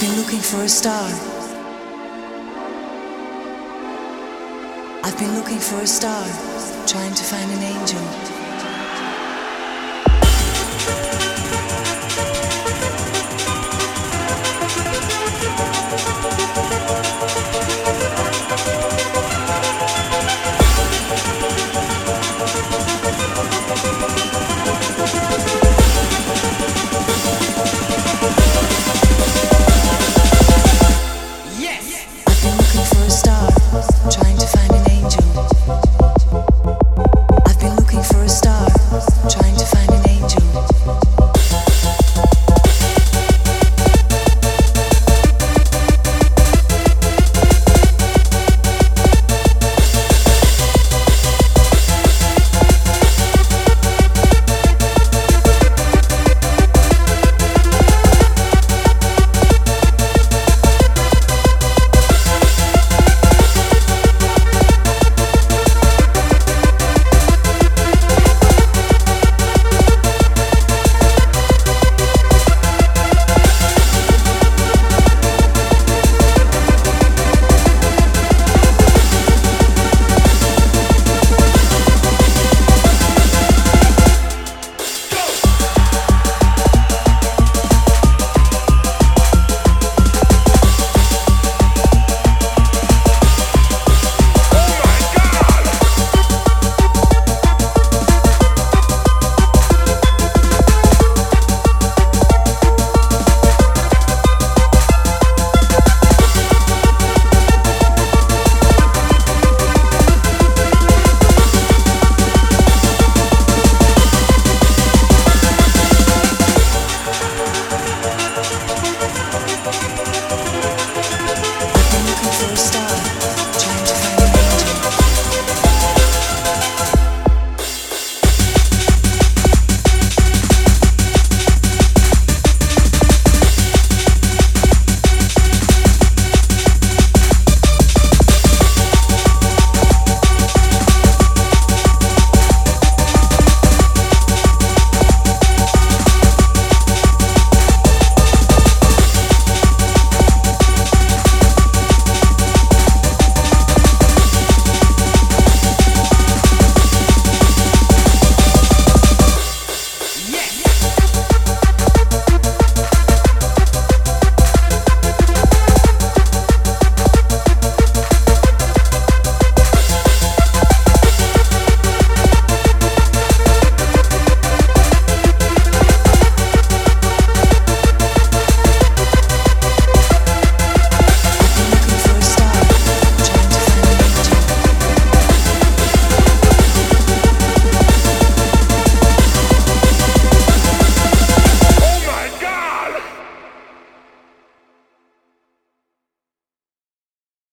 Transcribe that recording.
been looking for a star. I've been looking for a star, trying to find an angel.